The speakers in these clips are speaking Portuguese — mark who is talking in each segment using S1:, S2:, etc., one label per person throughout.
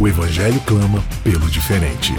S1: O Evangelho clama pelo diferente.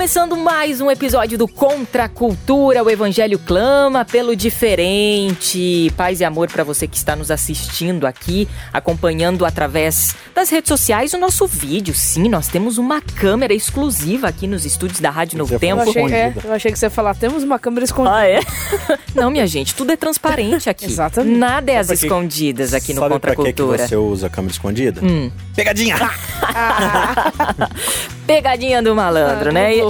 S2: Começando mais um episódio do Contra a Cultura, o Evangelho clama pelo diferente. Paz e amor para você que está nos assistindo aqui, acompanhando através das redes sociais o nosso vídeo. Sim, nós temos uma câmera exclusiva aqui nos estúdios da Rádio Novo Tempo.
S3: Eu achei, é, eu achei que você ia falar, temos uma câmera escondida.
S2: Ah, é? Não, minha gente, tudo é transparente aqui.
S3: Exatamente.
S2: Nada é às
S4: Sabe pra que-
S2: escondidas aqui no
S4: Sabe
S2: Contra a
S4: pra que, que
S2: Cultura.
S4: você usa a câmera escondida?
S2: Hum.
S4: Pegadinha!
S2: Pegadinha do malandro,
S3: Ah,
S2: né? E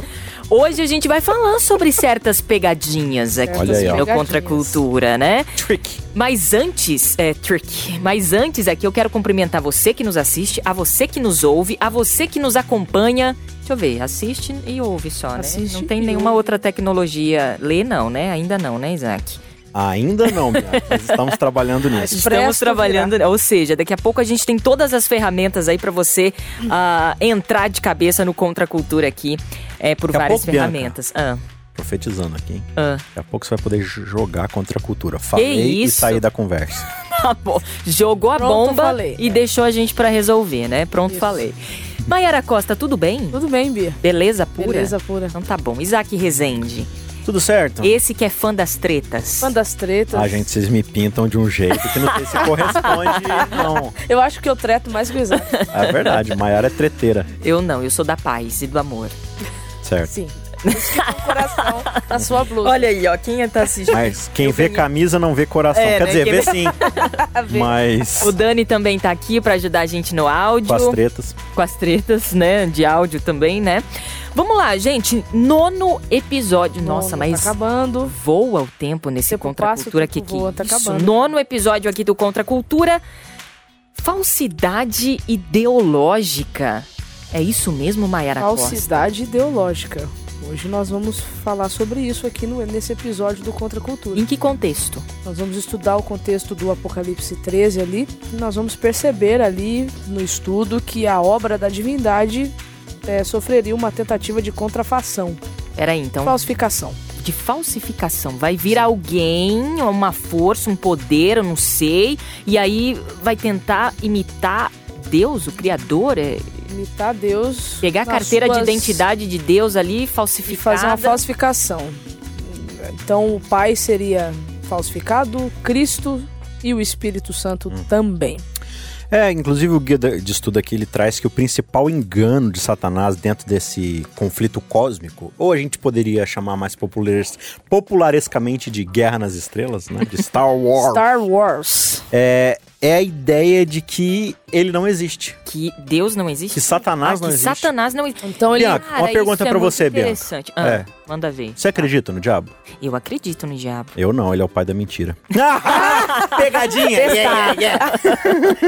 S2: hoje a gente vai falar sobre certas pegadinhas aqui
S4: Olha aí, ó.
S2: Contra a. Cultura, né?
S4: Trick!
S2: Mas antes, é, trick, mas antes aqui eu quero cumprimentar você que nos assiste, a você que nos ouve, a você que nos acompanha. Deixa eu ver, assiste e ouve só, né?
S3: Assiste
S2: não tem nenhuma
S3: ouve.
S2: outra tecnologia. Lê não, né? Ainda não, né, Isaac?
S4: Ainda não, Bia. Nós estamos trabalhando nisso.
S2: Estamos
S3: Presto
S2: trabalhando, ou seja, daqui a pouco a gente tem todas as ferramentas aí pra você ah, entrar de cabeça no Contra a Cultura aqui, é, por
S4: Daqui
S2: várias
S4: pouco, Bianca.
S2: ferramentas. Ah,
S4: Profetizando aqui, hein?
S2: ah.
S4: Daqui a pouco você vai poder jogar contra a cultura. Falei e sair da conversa.
S2: Tá bom. Jogou a
S3: Pronto,
S2: bomba
S3: falei.
S2: e deixou a gente pra resolver, né? Pronto,
S3: Isso.
S2: falei. Mayara Costa, tudo bem?
S3: Tudo bem, Bia.
S2: Beleza pura?
S3: Beleza pura.
S2: Então tá bom. Isaac Rezende,
S4: Tudo certo?
S2: esse que é fã das tretas.
S3: Fã das tretas.
S4: Ah, gente, vocês me pintam de um jeito que não sei se corresponde, não.
S3: Eu acho que eu treto mais que o Isaac.
S4: É verdade, Maiara é treteira.
S2: Eu não, eu sou da paz e do amor.
S4: Certo.
S3: Sim. Coração na sua blusa.
S2: Olha aí, ó, quem tá assistindo.
S4: Mas quem vê camisa não vê coração.
S2: É,
S4: Quer
S2: né?
S4: dizer,
S2: Quem
S4: vê sim. Mas
S2: O Dani também tá aqui pra ajudar a gente no áudio.
S4: com as tretas.
S2: com as tretas, né? De áudio também, né? Vamos lá, gente. Nono episódio. Nossa,
S3: Nono,
S2: mas
S3: Tá acabando.
S2: voa o tempo nesse
S3: Tempo
S2: Contra Cultura aqui.
S3: voa, tá
S2: Isso,
S3: acabando.
S2: nono episódio aqui do Contra Cultura. Falsidade ideológica. É isso mesmo, Mayara Costa?
S3: Falsidade ideológica. Hoje nós vamos falar sobre isso aqui no, nesse episódio do Contra a Cultura.
S2: Em que contexto?
S3: Nós vamos estudar o contexto do Apocalipse 13 ali. E nós vamos perceber ali no estudo que a obra da divindade eh, sofreria uma tentativa de contrafação,
S2: Peraí, então.
S3: falsificação.
S2: De falsificação. Vai vir alguém, uma força, um poder, eu não sei, e aí vai tentar imitar Deus, o Criador? É,
S3: Imitar Deus.
S2: pegar a carteira de
S3: suas-
S2: identidade de Deus ali,
S3: e
S2: falsificada.
S3: fazer uma falsificação. Então o Pai seria falsificado, Cristo e o Espírito Santo
S2: Hum.
S3: também.
S4: É, inclusive o guia de de estudo aqui ele traz que o principal engano de Satanás dentro desse conflito cósmico, ou a gente poderia chamar mais populares, popularescamente de Guerra nas Estrelas, né? De Star Wars.
S3: Star Wars.
S4: É, é a ideia de que ele não existe.
S2: Que Deus não existe?
S4: Que Satanás
S2: Ah,
S4: não
S2: que
S4: existe.
S2: Satanás não existe.
S3: Então ele.
S4: Bianca, uma pergunta
S2: isso é
S4: você, Bianca.
S2: interessante. Ah,
S4: É.
S2: Manda ver.
S4: Você acredita no diabo?
S2: Eu acredito no diabo.
S4: Eu não, ele é o pai da mentira. Pegadinha!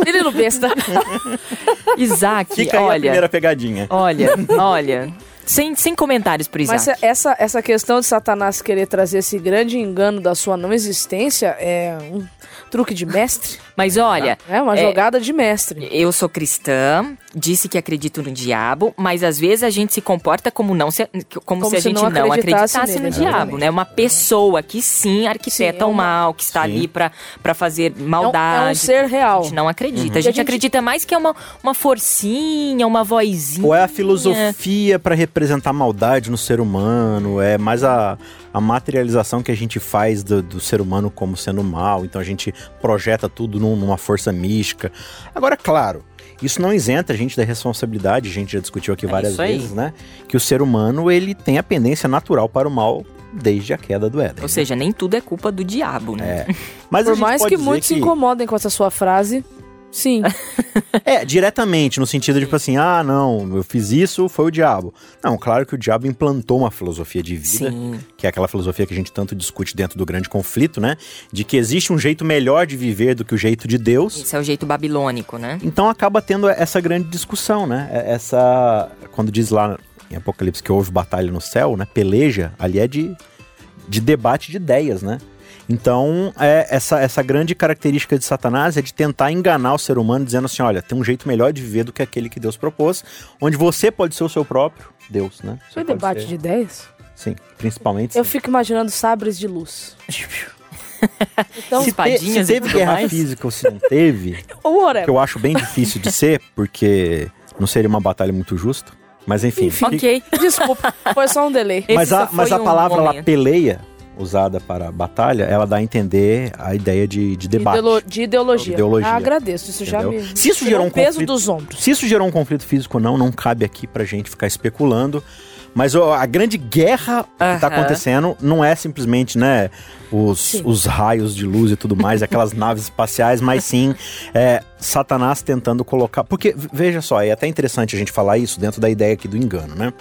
S3: Menino besta.
S2: Isaac,
S4: Fica aí a
S2: olha.
S4: primeira pegadinha.
S2: Olha, olha. Sem, sem comentários pro Isaac.
S3: Mas essa, essa questão de Satanás querer trazer esse grande engano da sua não existência é um truque de mestre.
S2: Mas olha,
S3: É uma
S2: É.
S3: jogada de mestre.
S2: eu sou cristã, disse que acredito no diabo, mas às vezes a gente se comporta como não se, como,
S3: Como
S2: se a
S3: se
S2: gente
S3: não
S2: não
S3: acreditasse
S2: acreditasse
S3: nele,
S2: no diabo, né? Uma pessoa que sim arquiteta
S3: Sim, é
S2: o
S3: uma-
S2: mal, que está
S4: Sim.
S2: ali pra para fazer
S3: É um,
S2: maldade.
S3: é um ser
S2: A
S3: real.
S2: gente não acredita.
S4: Uhum.
S2: A gente
S3: a gente-
S2: acredita mais que é uma, uma forcinha, uma vozinha.
S4: Ou é a filosofia pra representar a maldade no ser humano, é mais a, a materialização que a gente faz do, do ser humano como sendo mal, então a gente projeta tudo num- numa força mística. Agora, claro, isso não isenta a gente da responsabilidade, a gente já discutiu aqui
S2: É
S4: várias
S2: aí.
S4: vezes, né? Que o ser humano, ele tem a pendência natural para o mal desde a queda do Éden.
S2: Ou
S4: né?
S2: seja, nem tudo é culpa do diabo, né?
S4: É. Mas
S3: Por mais que muitos se incomodem com essa sua frase, Sim.
S4: É, diretamente, no sentido de, tipo assim, ah, não, eu fiz isso, foi o diabo. Não, claro que o diabo implantou uma filosofia de vida,
S2: Sim.
S4: que é aquela filosofia que a gente tanto discute dentro do grande conflito, né? De que existe um jeito melhor de viver do que o jeito de Deus.
S2: Esse é o jeito babilônico, né?
S4: Então acaba tendo essa grande discussão, né? É- Essa. Quando diz lá em Apocalipse que houve batalha no céu, né? Peleja, ali é de, de debate de ideias, né? Então, é, essa, essa grande característica de Satanás é de tentar enganar o ser humano, dizendo assim: olha, tem um jeito melhor de viver do que aquele que Deus propôs, onde você pode ser o seu próprio Deus, né? Você
S3: Foi debate
S4: ser-
S3: de ideias?
S4: Sim, principalmente.
S3: Eu
S4: sim.
S3: fico imaginando sabres de luz. Então,
S4: se, te- se
S2: e
S4: teve guerra
S2: mais.
S4: física ou se não teve,
S3: ou
S4: que eu acho bem difícil de ser, porque não seria uma batalha muito justa. Mas enfim.
S3: Enfim.
S4: fica-
S2: Ok.
S3: Desculpa, foi só um delay.
S2: Esse
S4: Mas a,
S2: só
S4: mas a
S2: um
S4: palavra lá, peleia, usada para batalha, ela dá a entender a ideia de, de debate.
S3: Ideolo- de ideologia.
S4: Ideologia.
S3: Ah, agradeço, isso já
S4: Entendeu?
S3: me
S4: Se isso gerou um
S3: o peso
S4: conflito-
S3: dos ombros.
S4: Se isso gerou um conflito físico ou não, não cabe aqui pra gente ficar especulando. Mas ó, a grande guerra que tá acontecendo não é simplesmente, né, os,
S3: Sim.
S4: os raios de luz e tudo mais, aquelas naves espaciais, mas sim é, Satanás tentando colocar. Porque, veja só, é até interessante a gente falar isso dentro da ideia aqui do engano, né?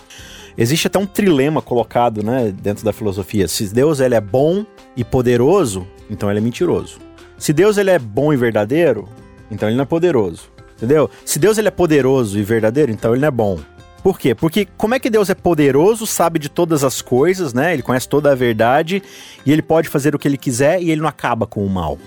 S4: Existe até um trilema colocado, né, dentro da filosofia. Se Deus ele é bom e poderoso, então ele é mentiroso. Se Deus ele é bom e verdadeiro, então ele não é poderoso. Entendeu? Se Deus ele é poderoso e verdadeiro, então ele não é bom. Por quê? Porque como é que Deus é poderoso, sabe de todas as coisas, né? Ele conhece toda a verdade e ele pode fazer o que ele quiser e ele não acaba com o mal.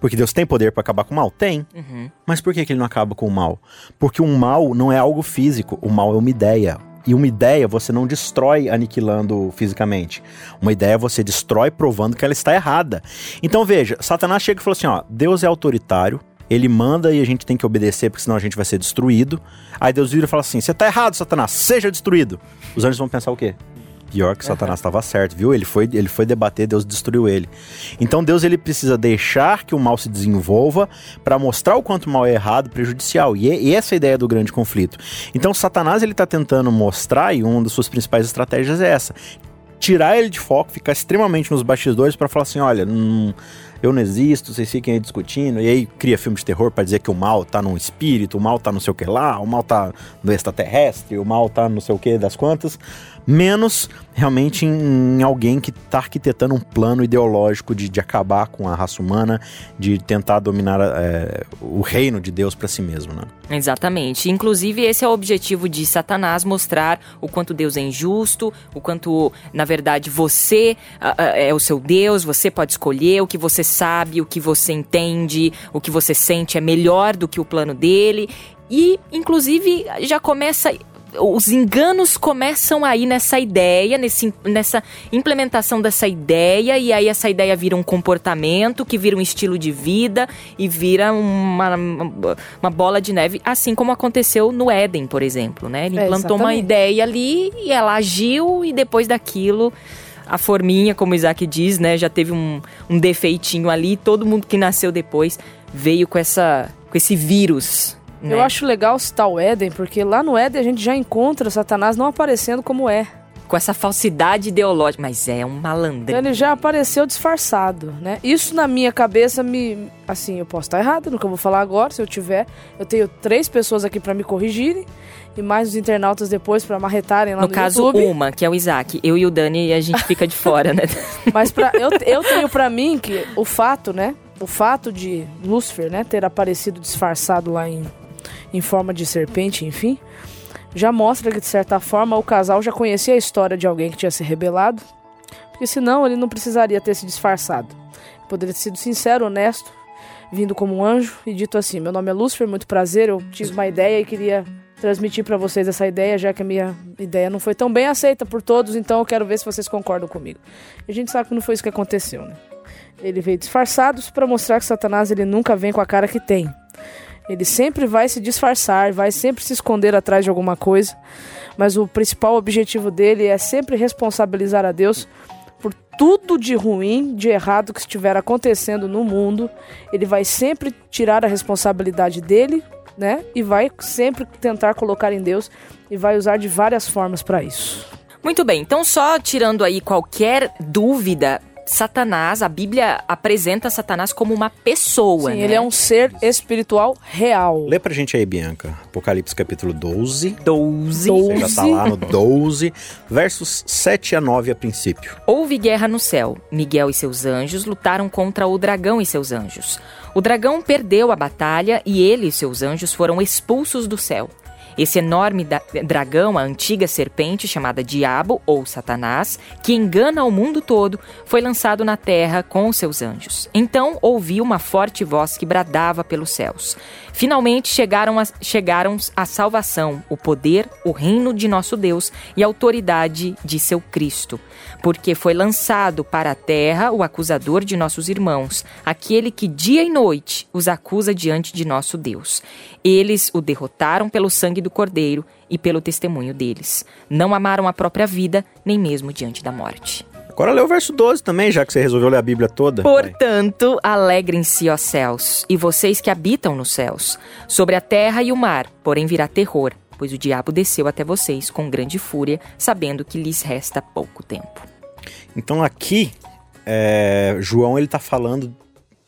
S4: Porque Deus tem poder para acabar com o mal? Tem.
S2: Uhum.
S4: Mas por que, que ele não acaba com o mal? Porque o mal não é algo físico, o mal é uma ideia. E uma ideia você não destrói aniquilando fisicamente. Uma ideia você destrói provando que ela está errada. Então veja, Satanás chega e fala assim: ó, Deus é autoritário, ele manda e a gente tem que obedecer, porque senão a gente vai ser destruído. Aí Deus vira e fala assim: você tá errado, Satanás, seja destruído. Os anjos vão pensar o quê? Pior que Satanás estava certo, viu? Ele foi, ele foi debater, Deus destruiu ele. Então Deus ele precisa deixar que o mal se desenvolva para mostrar o quanto o mal é errado, prejudicial. E, e essa é a ideia do grande conflito. Então Satanás ele está tentando mostrar e uma das suas principais estratégias é essa: tirar ele de foco, ficar extremamente nos bastidores para falar assim, olha, hum, eu não existo, vocês fiquem aí discutindo, e aí cria filme de terror para dizer que o mal tá num espírito, o mal tá não sei o que lá, o mal tá no extraterrestre, o mal tá não sei o que das quantas, menos realmente em, alguém que tá arquitetando um plano ideológico de, de acabar com a raça humana, de tentar dominar é, o reino de Deus para si mesmo, né?
S2: Exatamente. Inclusive, esse é o objetivo de Satanás mostrar o quanto Deus é injusto, o quanto, na verdade, você ah, ah, é o seu Deus, você pode escolher o que você sabe, o que você entende, o que você sente é melhor do que o plano dele. E, inclusive, já começa. Os enganos começam aí nessa ideia, nesse, nessa implementação dessa ideia, e aí essa ideia vira um comportamento, que vira um estilo de vida e vira uma, uma bola de neve, assim como aconteceu no Éden, por exemplo, né? Ele
S3: É,
S2: implantou uma ideia ali e ela agiu, e depois daquilo, a forminha, como o Isaac diz, né? Já teve um, um defeitinho ali, todo mundo que nasceu depois veio com, essa, com esse vírus. Né?
S3: Eu acho legal citar o Éden, porque lá no Éden a gente já encontra Satanás não aparecendo como é.
S2: Com essa falsidade ideológica, mas é um malandro.
S3: ele já apareceu disfarçado, né? Isso na minha cabeça me. Assim, eu posso estar errado no que eu vou falar agora, se eu tiver. Eu tenho três pessoas aqui pra me corrigirem e mais os internautas depois pra marretarem lá no,
S2: No caso,
S3: YouTube.
S2: uma, que é o Isaac. Eu e o Dani, a gente fica de fora, né?
S3: Mas pra, eu, eu tenho pra mim que o fato, né? O fato de Lúcifer, né, ter aparecido disfarçado lá em, em forma de serpente, enfim, já mostra que, de certa forma, o casal já conhecia a história de alguém que tinha se rebelado. Porque senão ele não precisaria ter se disfarçado. Poderia ter sido sincero, honesto, vindo como um anjo e dito assim: Meu nome é Lúcifer, muito prazer, eu tive uma ideia e queria transmitir pra vocês essa ideia, já que a minha ideia não foi tão bem aceita por todos, então eu quero ver se vocês concordam comigo. E a gente sabe que não foi isso que aconteceu, né? Ele veio disfarçado para mostrar que Satanás ele nunca vem com a cara que tem. Ele sempre vai se disfarçar, vai sempre se esconder atrás de alguma coisa, mas o principal objetivo dele é sempre responsabilizar a Deus por tudo de ruim, de errado que estiver acontecendo no mundo. Ele vai sempre tirar a responsabilidade dele, né? E vai sempre tentar colocar em Deus e vai usar de várias formas para isso.
S2: Muito bem, então só tirando aí qualquer dúvida, Satanás, a Bíblia apresenta Satanás como uma pessoa,
S3: Sim,
S2: né?
S3: ele é um ser espiritual real.
S4: Lê pra gente aí, Bianca. Apocalipse capítulo 12.
S2: 12.
S4: Você já tá lá no 12, versos 7 a 9 a princípio.
S2: Houve guerra no céu. Miguel e seus anjos lutaram contra o dragão e seus anjos. O dragão perdeu a batalha e ele e seus anjos foram expulsos do céu. Esse enorme dragão, a antiga serpente chamada Diabo ou Satanás, que engana o mundo todo, foi lançado na terra com os seus anjos. Então ouvi uma forte voz que bradava pelos céus. Finalmente chegaram a, chegaram a salvação, o poder, o reino de nosso Deus e a autoridade de seu Cristo. Porque foi lançado para a terra o acusador de nossos irmãos, aquele que dia e noite os acusa diante de nosso Deus. Eles o derrotaram pelo sangue do Cordeiro e pelo testemunho deles. Não amaram a própria vida, nem mesmo diante da morte.
S4: Agora lê o verso 12 também, já que você resolveu ler a Bíblia toda.
S2: Portanto, alegrem-se, ó céus, e vocês que habitam nos céus. Sobre a terra e o mar, porém virá terror, pois o diabo desceu até vocês com grande fúria, sabendo que lhes resta pouco tempo.
S4: Então aqui, é, João ele tá falando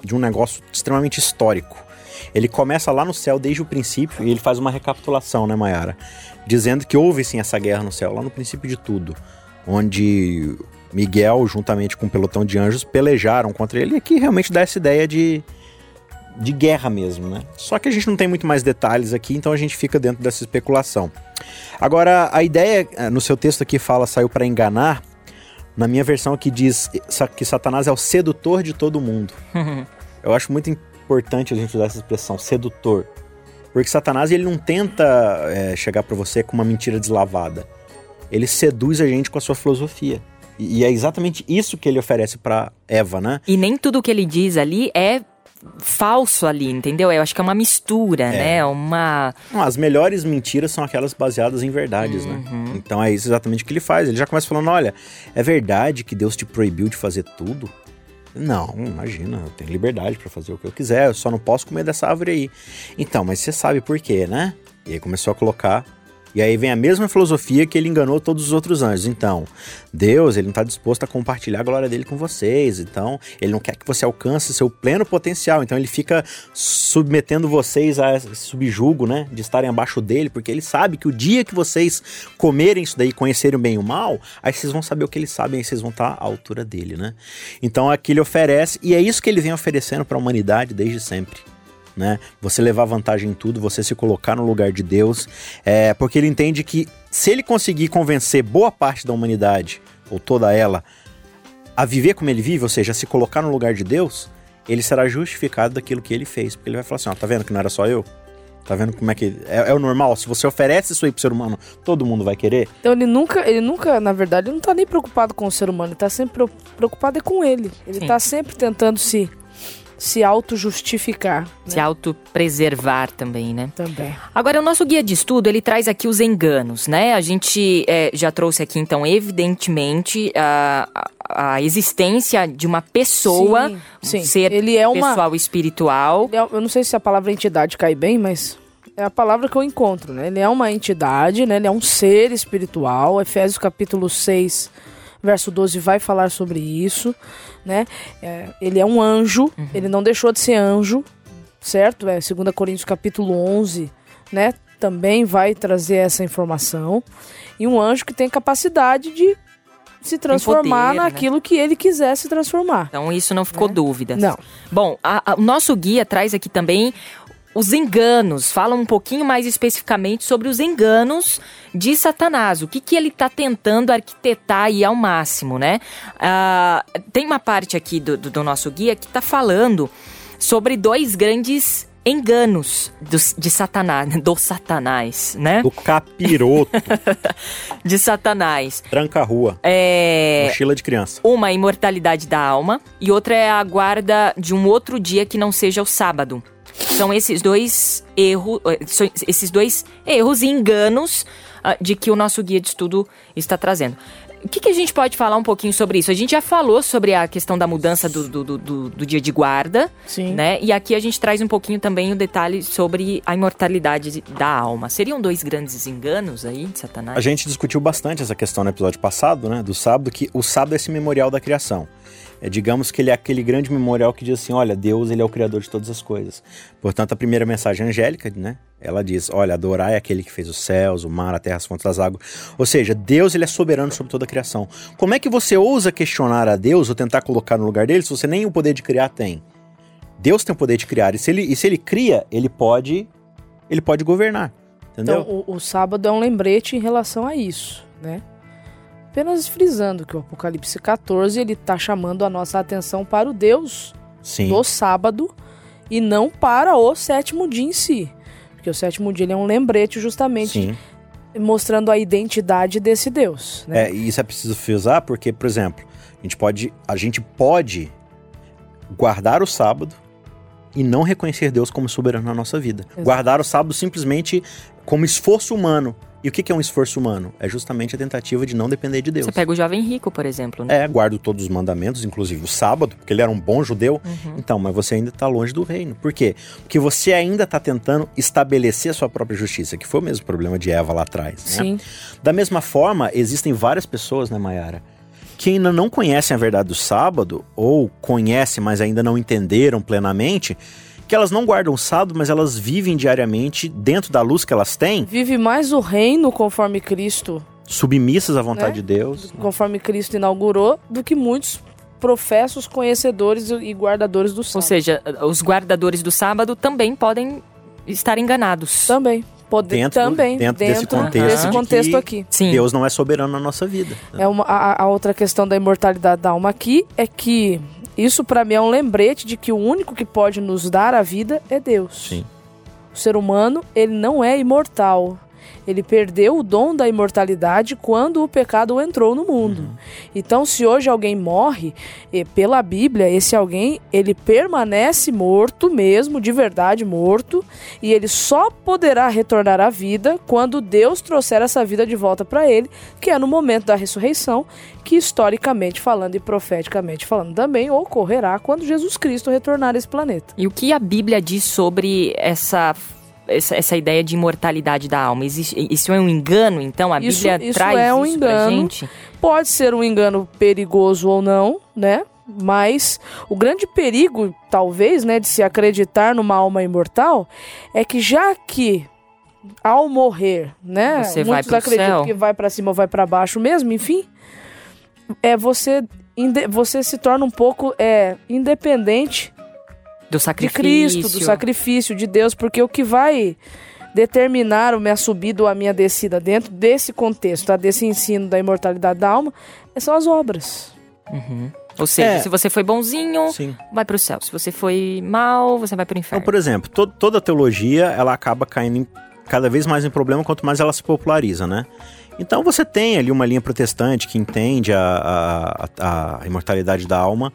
S4: de um negócio extremamente histórico. Ele começa lá no céu desde o princípio e ele faz uma recapitulação, né, Mayara? Dizendo que houve sim essa guerra no céu, lá no princípio de tudo. Onde Miguel, juntamente com um pelotão de anjos, pelejaram contra ele. E aqui realmente dá essa ideia de, de guerra mesmo, né? Só que a gente não tem muito mais detalhes aqui, então a gente fica dentro dessa especulação. Agora, a ideia, eh, no seu texto aqui fala saiu para enganar. Na minha versão aqui diz que Satanás é o sedutor de todo mundo. Eu acho muito importante a gente usar essa expressão, sedutor. Porque Satanás ele não tenta é, chegar pra você com uma mentira deslavada. Ele seduz a gente com a sua filosofia. E, e é exatamente isso que ele oferece pra Eva, né?
S2: E nem tudo que ele diz ali é falso ali, entendeu? Eu acho que é uma mistura, né? Uma.
S4: Não, as melhores mentiras são aquelas baseadas em verdades, né? Então é isso exatamente o que ele faz. Ele já começa falando: olha, é verdade que Deus te proibiu de fazer tudo? Não, imagina, eu tenho liberdade pra fazer o que eu quiser, eu só não posso comer dessa árvore aí. Então, mas você sabe por quê, né? E aí começou a colocar. E aí vem a mesma filosofia que ele enganou todos os outros anjos. Então, Deus, ele não está disposto a compartilhar a glória dele com vocês. Então, ele não quer que você alcance seu pleno potencial. Então, ele fica submetendo vocês a esse subjugo, né? De estarem abaixo dele, porque ele sabe que o dia que vocês comerem isso daí, conhecerem o bem e o mal, aí vocês vão saber o que ele sabe, aí vocês vão estar à altura dele, né? Então, aqui ele oferece, e é isso que ele vem oferecendo para a humanidade desde sempre né? Você levar vantagem em tudo, você se colocar no lugar de Deus, é, porque ele entende que se ele conseguir convencer boa parte da humanidade, ou toda ela, a viver como ele vive, ou seja, se colocar no lugar de Deus, ele será justificado daquilo que ele fez. Porque ele vai falar assim: ó, tá vendo que não era só eu? Tá vendo como é que. É, é o normal, se você oferece isso aí pro ser humano, todo mundo vai querer.
S3: Então ele nunca, ele nunca, na verdade, ele não tá nem preocupado com o ser humano, ele tá sempre preocupado é com ele. Ele
S2: Sim.
S3: tá sempre tentando se se auto-justificar.
S2: Se
S3: né?
S2: autopreservar também, né?
S3: Também.
S2: Agora, o nosso guia de estudo, ele traz aqui os enganos, né? A gente é, já trouxe aqui, então, evidentemente, a, a- existência de uma pessoa,
S3: Sim,
S2: um
S3: sim.
S2: ser
S3: Ele é uma-
S2: pessoal espiritual.
S3: É- eu não sei se a palavra entidade cai bem, mas é a palavra que eu encontro, né? Ele é uma entidade, né? Ele é um ser espiritual. Efésios capítulo 6, verso 12 vai falar sobre isso, né? É, ele é um anjo, ele não deixou de ser anjo, certo? É 2 Coríntios capítulo 11, né? Também vai trazer essa informação. E um anjo que tem capacidade de se transformar
S2: poder, né?
S3: naquilo que ele quiser se transformar.
S2: Então, isso não ficou dúvida.
S3: Não.
S2: Bom, a- a- o nosso guia traz aqui também os enganos. Fala um pouquinho mais especificamente sobre os enganos de Satanás. O que, que ele está tentando arquitetar aí ao máximo, né? Ah, tem uma parte aqui do, do- do nosso guia que está falando sobre dois grandes enganos dos- de Satanás, do Satanás, né?
S4: Do capiroto,
S2: De Satanás.
S4: tranca-rua,
S2: É,
S4: mochila de criança.
S2: uma a imortalidade da alma e outra é a guarda de um outro dia que não seja o sábado. São esses dois erros, esses dois erros e enganos ah, de que o nosso guia de estudo está trazendo. O que, que a gente pode falar um pouquinho sobre isso? A gente já falou sobre a questão da mudança do, do, do- do- dia de guarda,
S3: Sim.
S2: né? E aqui a gente traz um pouquinho também o detalhe sobre a imortalidade da alma. Seriam dois grandes enganos aí de Satanás?
S4: A gente discutiu bastante essa questão no episódio passado, né? Do sábado, que o sábado é esse memorial da criação. É, digamos que ele é aquele grande memorial que diz assim, olha, Deus ele é o criador de todas as coisas. Portanto, a primeira mensagem angélica, né? Ela diz, olha, adorar é aquele que fez os céus, o mar, a terra, as fontes das águas. Ou seja, Deus ele é soberano sobre toda a criação. Como é que você ousa questionar a Deus ou tentar colocar no lugar dele se você nem o poder de criar tem? Deus tem o poder de criar. E se ele, e se ele cria, ele pode, ele pode governar. Entendeu?
S3: Então, o, o sábado é um lembrete em relação a isso, né? Apenas frisando que o Apocalipse 14 ele está chamando a nossa atenção para o Deus
S4: Sim.
S3: do sábado e não para o sétimo dia em si. Porque o sétimo dia é um lembrete justamente
S4: Sim.
S3: mostrando a identidade desse Deus. Né?
S4: É, e isso é preciso frisar porque, por exemplo, a gente pode, a gente pode guardar o sábado e não reconhecer Deus como soberano na nossa vida.
S3: Exato.
S4: Guardar o sábado simplesmente como esforço humano. E o que é um esforço humano? É justamente a tentativa de não depender de Deus.
S2: Você pega o jovem rico, por exemplo, né?
S4: É, guardo todos os mandamentos, inclusive o sábado, porque ele era um bom judeu.
S2: Uhum.
S4: Então, mas você ainda está longe do reino. Por quê? Porque você ainda está tentando estabelecer a sua própria justiça, que foi o mesmo problema de Eva lá atrás. né?
S3: Sim.
S4: Da mesma forma, existem várias pessoas, né, Mayara, que ainda não conhecem a verdade do sábado, ou conhecem, mas ainda não entenderam plenamente, que elas não guardam o sábado, mas elas vivem diariamente dentro da luz que elas têm,
S3: Vive mais o reino conforme Cristo,
S4: submissas à vontade
S3: Né?
S4: de Deus.
S3: conforme Cristo inaugurou, do que muitos professos conhecedores e guardadores do
S2: Ou
S3: sábado.
S2: seja, os guardadores do sábado também podem estar enganados.
S3: Também. Poder,
S4: Dentro
S3: também.
S4: dentro desse
S2: contexto
S3: desse
S4: de
S3: contexto
S4: que-
S3: aqui.
S2: Sim.
S4: Deus não é soberano na nossa vida.
S3: É uma, a, a outra questão da imortalidade da alma aqui é que isso para mim é um lembrete de que o único que pode nos dar a vida é Deus.
S4: Sim.
S3: O ser humano, ele não é imortal. Ele perdeu o dom da imortalidade quando o pecado entrou no mundo. Então, se hoje alguém morre, eh, pela Bíblia, esse alguém, ele permanece morto mesmo, de verdade morto, e ele só poderá retornar à vida quando Deus trouxer essa vida de volta para ele, que é no momento da ressurreição, que historicamente falando e profeticamente falando também ocorrerá quando Jesus Cristo retornar a esse planeta.
S2: E o que a Bíblia diz sobre essa, essa, essa ideia de imortalidade da alma? Existe, isso é um engano, então? A
S3: Isso-
S2: Bíblia
S3: isso
S2: traz
S3: é um
S2: isso pra
S3: engano.
S2: gente?
S3: Pode ser um engano perigoso ou não, né? Mas o grande perigo, talvez, né, de se acreditar numa alma imortal é que já que ao morrer, né,
S2: Você vai
S3: muitos acreditam
S2: céu.
S3: que vai pra cima ou vai pra baixo mesmo, enfim, é você você se torna um pouco é independente
S2: Do
S3: de
S2: sacrifício.
S3: Cristo, do sacrifício de Deus, porque o que vai determinar a minha subida ou a minha descida dentro desse contexto, tá, desse ensino da imortalidade da alma, são as obras.
S2: Uhum. Ou seja,
S4: É.
S2: se você foi bonzinho,
S4: Sim.
S2: vai pro céu. Se você foi mal, você vai pro
S4: Então,
S2: inferno.
S4: por exemplo, to- toda a teologia, ela acaba caindo em- cada vez mais em problema quanto mais ela se populariza, né? Então você tem ali uma linha protestante que entende a, a- a- a imortalidade da alma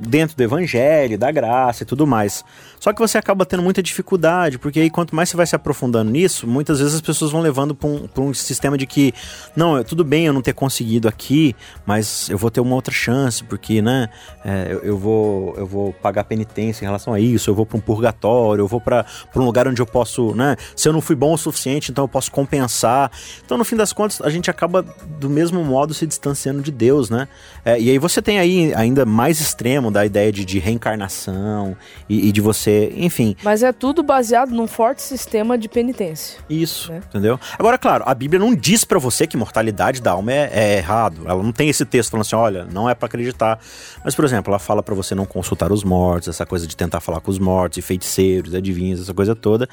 S4: dentro do evangelho, da graça e tudo mais. Só que você acaba tendo muita dificuldade, porque aí quanto mais você vai se aprofundando nisso, muitas vezes as pessoas vão levando para um, um sistema de que, não, tudo bem eu não ter conseguido aqui, mas eu vou ter uma outra chance, porque, né, é, eu, eu vou, eu vou pagar penitência em relação a isso, eu vou para um purgatório, eu vou para um lugar onde eu posso, né, se eu não fui bom o suficiente, então eu posso compensar. Então, no fim das contas, a gente acaba do mesmo modo se distanciando de Deus, né? É, e aí você tem aí ainda mais extremo da ideia de, de reencarnação e, e de você, enfim,
S3: Mas é tudo baseado num forte sistema de penitência.
S4: isso,
S3: Né?
S4: entendeu? Agora, claro, a Bíblia não diz pra você que mortalidade da alma é, é errado. Ela não tem esse texto falando assim, olha, não é pra acreditar. Mas, por exemplo, ela fala pra você não consultar os mortos, essa coisa de tentar falar com os mortos, e feiticeiros, adivinhos, essa coisa toda.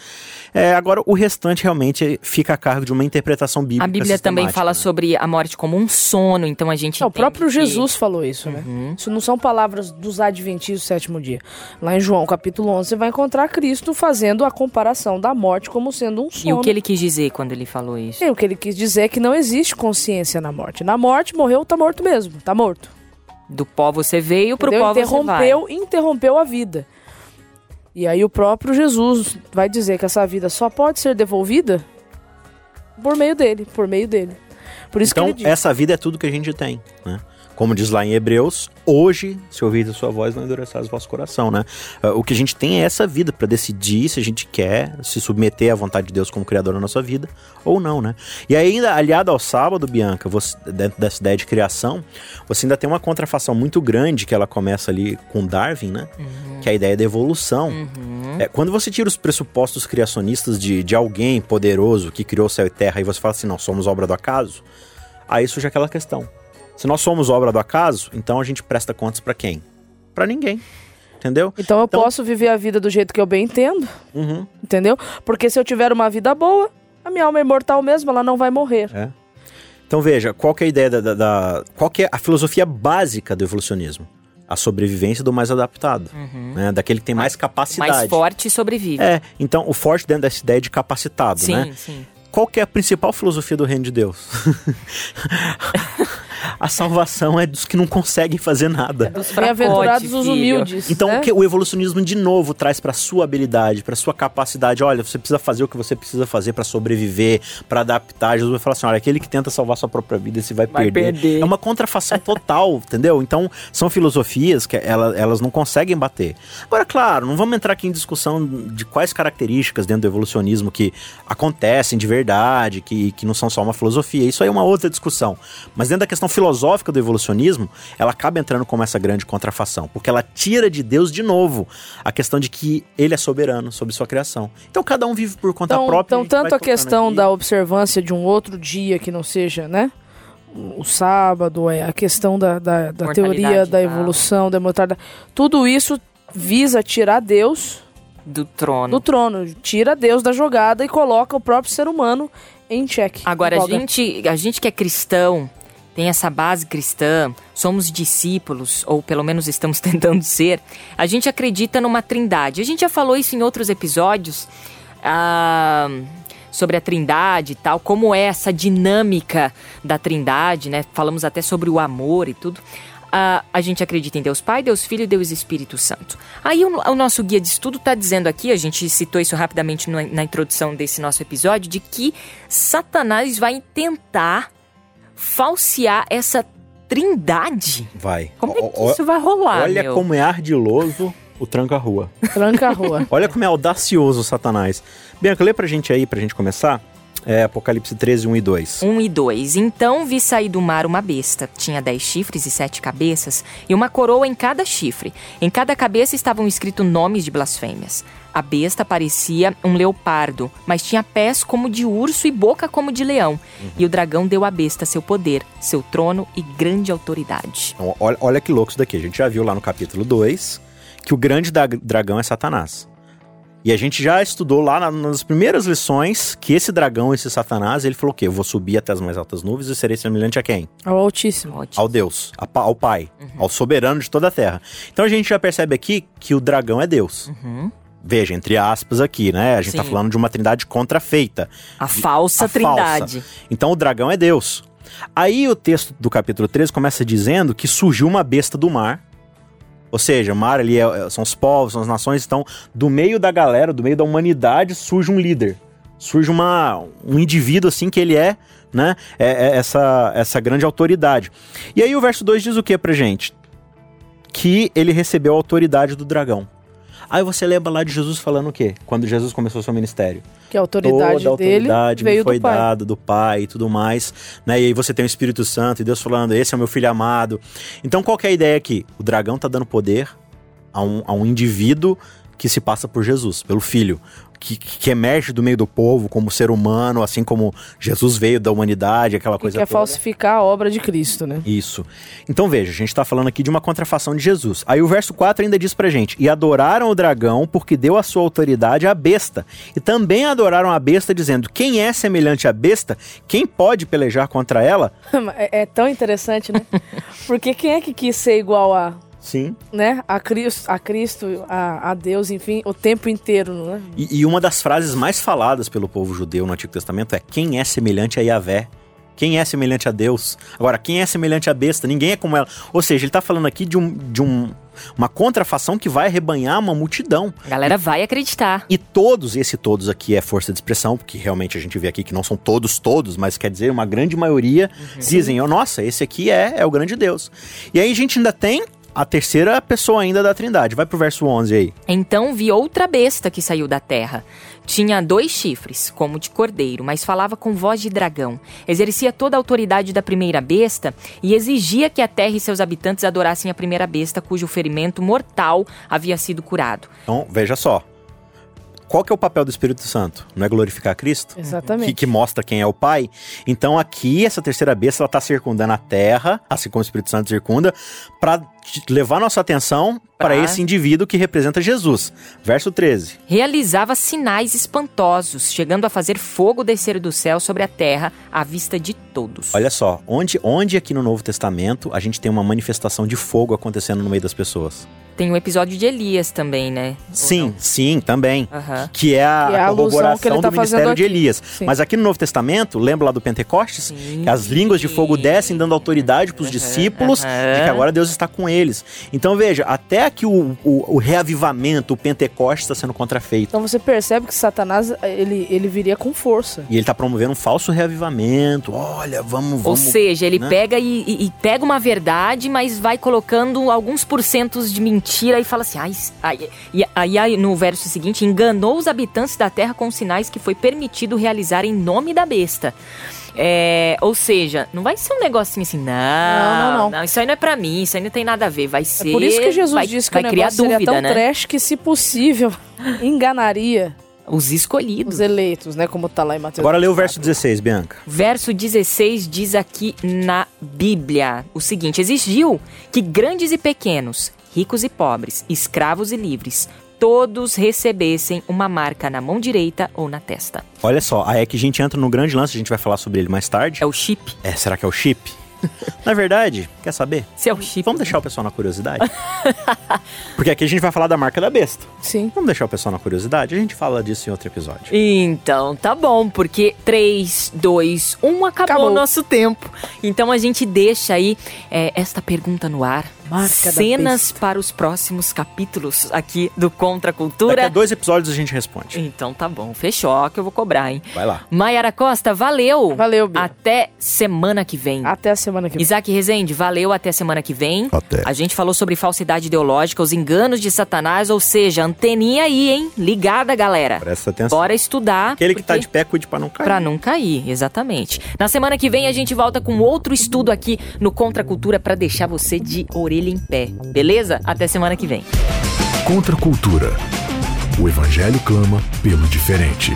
S4: É, agora, o restante realmente fica a cargo de uma interpretação bíblica.
S2: A Bíblia também fala
S4: né?
S2: sobre a morte como um sono, então a gente
S3: Não, o próprio
S2: que-
S3: Jesus falou isso, né?
S2: Uhum.
S3: Isso não são palavras dos adventistas do sétimo dia. Lá em João capítulo 11 você vai encontrar Cristo fazendo a comparação da morte como sendo um sono.
S2: E o que ele quis dizer quando ele falou isso?
S3: E o que ele quis dizer é que não existe consciência na morte. Na morte, morreu, tá morto mesmo. Tá morto.
S2: Do pó você veio, pro
S3: Entendeu?
S2: pó você vai.
S3: interrompeu, interrompeu a vida. E aí o próprio Jesus vai dizer que essa vida só pode ser devolvida por meio dele, por meio dele. Por isso
S4: Então,
S3: que ele diz.
S4: essa vida é tudo que a gente tem, né? Como diz lá em Hebreus, hoje, se ouvir a sua voz, não endureçais o vosso coração, né? Uh, o que a gente tem é essa vida para decidir se a gente quer se submeter à vontade de Deus como Criador na nossa vida ou não, né? E ainda, aliado ao sábado, Bianca, você, dentro dessa ideia de criação, você ainda tem uma contrafação muito grande que ela começa ali com Darwin, né? Uhum. Que é a ideia da evolução. Uhum. É, quando você tira os pressupostos criacionistas de, de alguém poderoso que criou céu e terra e você fala assim, não, somos obra do acaso, aí surge aquela questão se nós somos obra do acaso, então a gente presta contas para quem? Para ninguém. Entendeu?
S3: Então eu então... posso viver a vida do jeito que eu bem entendo. Uhum. Entendeu? Porque se eu tiver uma vida boa, a minha alma é imortal mesmo, ela não vai morrer.
S4: É. Então veja, qual que é a ideia da, da, da, Qual que é a filosofia básica do evolucionismo? A sobrevivência do mais adaptado, uhum. né? Daquele que tem mais, mais capacidade.
S2: Mais forte sobrevive.
S4: É, então o forte dentro dessa ideia de capacitado,
S2: sim,
S4: né?
S2: Sim, sim.
S4: Qual que é a principal filosofia do reino de Deus? a salvação é dos que não conseguem fazer nada.
S3: É Bem-aventurados os humildes.
S4: Então, né? o, que o evolucionismo de novo traz para sua habilidade, para sua capacidade. Olha, você precisa fazer o que você precisa fazer para sobreviver, para adaptar. Jesus vai falar assim: olha, aquele que tenta salvar sua própria vida, se vai, vai perder. perder. É uma contrafação total, entendeu? Então, são filosofias que elas, elas não conseguem bater. Agora, claro, não vamos entrar aqui em discussão de quais características dentro do evolucionismo que acontecem de verdade, que, que não são só uma filosofia. Isso aí é uma outra discussão. Mas dentro da questão filosófica do evolucionismo, ela acaba entrando como essa grande contrafação, porque ela tira de Deus de novo a questão de que ele é soberano sobre sua criação. Então cada um vive por conta
S3: então,
S4: própria.
S3: Então, tanto a questão aqui. da observância de um outro dia que não seja, né? O sábado, é a questão da, da, da teoria da evolução, da imortalidade. Tudo isso visa tirar Deus
S2: do trono.
S3: Do trono. Tira Deus da jogada e coloca o próprio ser humano em xeque.
S2: Agora, a gente, a gente que é cristão, tem essa base cristã, somos discípulos, ou pelo menos estamos tentando ser, a gente acredita numa trindade. A gente já falou isso em outros episódios. Ah, sobre a Trindade e tal, como é essa dinâmica da Trindade, né? Falamos até sobre o amor e tudo. Ah, a gente acredita em Deus Pai, Deus Filho e Deus Espírito Santo. Aí o, o nosso guia de estudo está dizendo aqui, a gente citou isso rapidamente no, na introdução desse nosso episódio, de que Satanás vai tentar falsear essa trindade?
S4: Vai.
S2: Como é que isso vai rolar,
S4: Olha
S2: meu?
S4: como é ardiloso o tranca-rua.
S3: Tranca-rua.
S4: Olha como é audacioso o Satanás. Bianca, lê pra gente aí, pra gente começar. É Apocalipse 13, 1 e 2.
S2: 1 e 2. Então vi sair do mar uma besta. Tinha dez chifres e sete cabeças, e uma coroa em cada chifre. Em cada cabeça estavam escritos nomes de blasfêmias. A besta parecia um leopardo, mas tinha pés como de urso e boca como de leão. Uhum. E o dragão deu à besta seu poder, seu trono e grande autoridade.
S4: Então, olha, olha que louco isso daqui. A gente já viu lá no capítulo 2 que o grande dragão é Satanás. E a gente já estudou lá na, nas primeiras lições que esse dragão, esse Satanás, ele falou o quê? Eu vou subir até as mais altas nuvens e serei semelhante a quem?
S3: Ao Altíssimo.
S4: Ao Deus, ao Pai, uhum. ao soberano de toda a terra. Então a gente já percebe aqui que o dragão é Deus. Uhum. Veja, entre aspas aqui, né? A gente tá Sim. tá falando de uma trindade contrafeita.
S2: A falsa a trindade. Falsa.
S4: Então o dragão é Deus. Aí o texto do capítulo 13 começa dizendo que surgiu uma besta do mar ou seja, o mar ali é, é, são os povos, são as nações, então do meio da galera, do meio da humanidade, surge um líder. Surge uma, um indivíduo assim que ele é, né? É, é essa, essa grande autoridade. E aí o verso 2 diz o que pra gente? Que ele recebeu a autoridade do dragão. Aí você lembra lá de Jesus falando o quê? Quando Jesus começou seu ministério.
S3: Que a autoridade Toda a autoridade
S4: dele
S3: me
S4: foi dada do Pai e tudo mais. Né? E aí você tem o Espírito Santo e Deus falando, esse é o meu filho amado. Então qual é a ideia aqui? O dragão tá dando poder a um, a um indivíduo que se passa por Jesus, pelo Filho que, que emerge do meio do povo como ser humano, assim como Jesus veio da humanidade, aquela coisa
S3: que quer falsificar a obra de Cristo, né?
S4: Isso. Então veja, a gente está falando aqui de uma contrafação de Jesus. Aí o verso 4 ainda diz pra gente: E adoraram o dragão porque deu a sua autoridade à besta. E também adoraram a besta, dizendo: Quem é semelhante à besta? Quem pode pelejar contra ela?
S3: é, é tão interessante, né? porque quem é que quis ser igual a
S4: Sim.
S3: Né? A Cristo, a, Cristo, a, a Deus, enfim, o tempo inteiro, né?
S4: E, e, uma das frases mais faladas pelo povo judeu no Antigo Testamento é: quem é semelhante a Yahvé? Quem é semelhante a Deus? Agora, quem é semelhante à besta? Ninguém é como ela. Ou seja, ele está falando aqui de, um, de um, uma contrafação que vai arrebanhar uma multidão.
S2: A galera vai acreditar.
S4: E todos, esse todos aqui é força de expressão, porque realmente a gente vê aqui que não são todos todos, mas quer dizer, uma grande maioria uhum. dizem, oh, nossa, esse aqui é, é o grande Deus. E aí a gente ainda tem a terceira pessoa ainda da Trindade. Vai pro verso 11 aí.
S2: Então vi outra besta que saiu da terra. Tinha dois chifres, como de cordeiro, mas falava com voz de dragão. Exercia toda a autoridade da primeira besta e exigia que a terra e seus habitantes adorassem a primeira besta, cujo ferimento mortal havia sido curado.
S4: Então, veja só qual que é o papel do Espírito Santo? Não é glorificar Cristo?
S3: Exatamente.
S4: Que, que mostra quem é o Pai. Então aqui, essa terceira besta, ela está circundando a terra, assim como o Espírito Santo circunda, para levar nossa atenção para esse indivíduo que representa Jesus. Verso 13.
S2: Realizava sinais espantosos, chegando a fazer fogo descer do céu sobre a terra à vista de todos.
S4: Olha só, onde, onde aqui no Novo Testamento a gente tem uma manifestação de fogo acontecendo no meio das pessoas?
S2: Tem um episódio de Elias também, né?
S4: Sim, sim, também. Uhum. Que é a, que é a corroboração tá do ministério de Elias. Sim. Mas aqui no Novo Testamento, lembra lá do Pentecostes? Sim. Que as línguas de fogo descem dando autoridade para os uhum. discípulos uhum. de que agora Deus está com eles. Então veja, até aqui o, o, o reavivamento, o Pentecostes está sendo contrafeito.
S3: Então você percebe que Satanás, ele, ele viria com força.
S4: E ele está promovendo um falso reavivamento. Olha, vamos, vamos.
S2: Ou seja, ele né? pega e, e, e, pega uma verdade, mas vai colocando alguns porcentos de mentira mentira e fala assim, ai, ai, aí, aí no verso seguinte, enganou os habitantes da terra com sinais que foi permitido realizar em nome da besta. É, ou seja, não vai ser um negocinho assim, não, não, não, não. isso aí não é pra mim, isso aí não tem nada a ver, vai ser... É
S3: por isso que Jesus vai, disse que vai o negócio criar dúvida, tão né? trash que, se possível, enganaria
S2: os escolhidos.
S3: Os eleitos, né? Como tá lá em Mateus.
S4: Agora lê o verso 16, Bianca.
S2: Verso 16 diz aqui na Bíblia o seguinte: exigiu que grandes e pequenos, ricos e pobres, escravos e livres, todos recebessem uma marca na mão direita ou na testa.
S4: Olha só, aí é que a gente entra no grande lance, a gente vai falar sobre ele mais tarde.
S2: É o chip.
S4: É, será que é o chip? Na verdade, quer saber?
S2: Se é o chip.
S4: Vamos deixar o pessoal na curiosidade? Porque aqui a gente vai falar da marca da besta.
S3: Sim.
S4: Vamos deixar o pessoal na curiosidade? A gente fala disso em outro episódio.
S2: Então, tá bom, porque 3, 2, 1 acabou, acabou. o nosso tempo. Então a gente deixa aí é, esta pergunta no ar Marca cenas para os próximos capítulos aqui do Contra Cultura.
S4: Daqui a dois episódios a gente responde.
S2: Então tá bom, fechou, que eu vou cobrar, hein?
S4: Vai lá.
S2: Maiara Costa, valeu.
S3: Valeu, Bia.
S2: Até semana que vem.
S3: Até a semana que vem.
S2: Isaac Rezende, valeu, até semana que vem.
S4: Até.
S2: A gente falou sobre falsidade ideológica, os enganos de Satanás, ou seja, anteninha aí, hein? Ligada, galera.
S4: Presta atenção.
S2: Bora estudar.
S4: Aquele que tá de pé, cuide pra não cair.
S2: Pra não cair, exatamente. Na semana que vem a gente volta com outro estudo aqui no Contra Cultura para deixar você de orelha em pé. Beleza? Até semana que vem.
S1: Contra a cultura. O evangelho clama pelo diferente.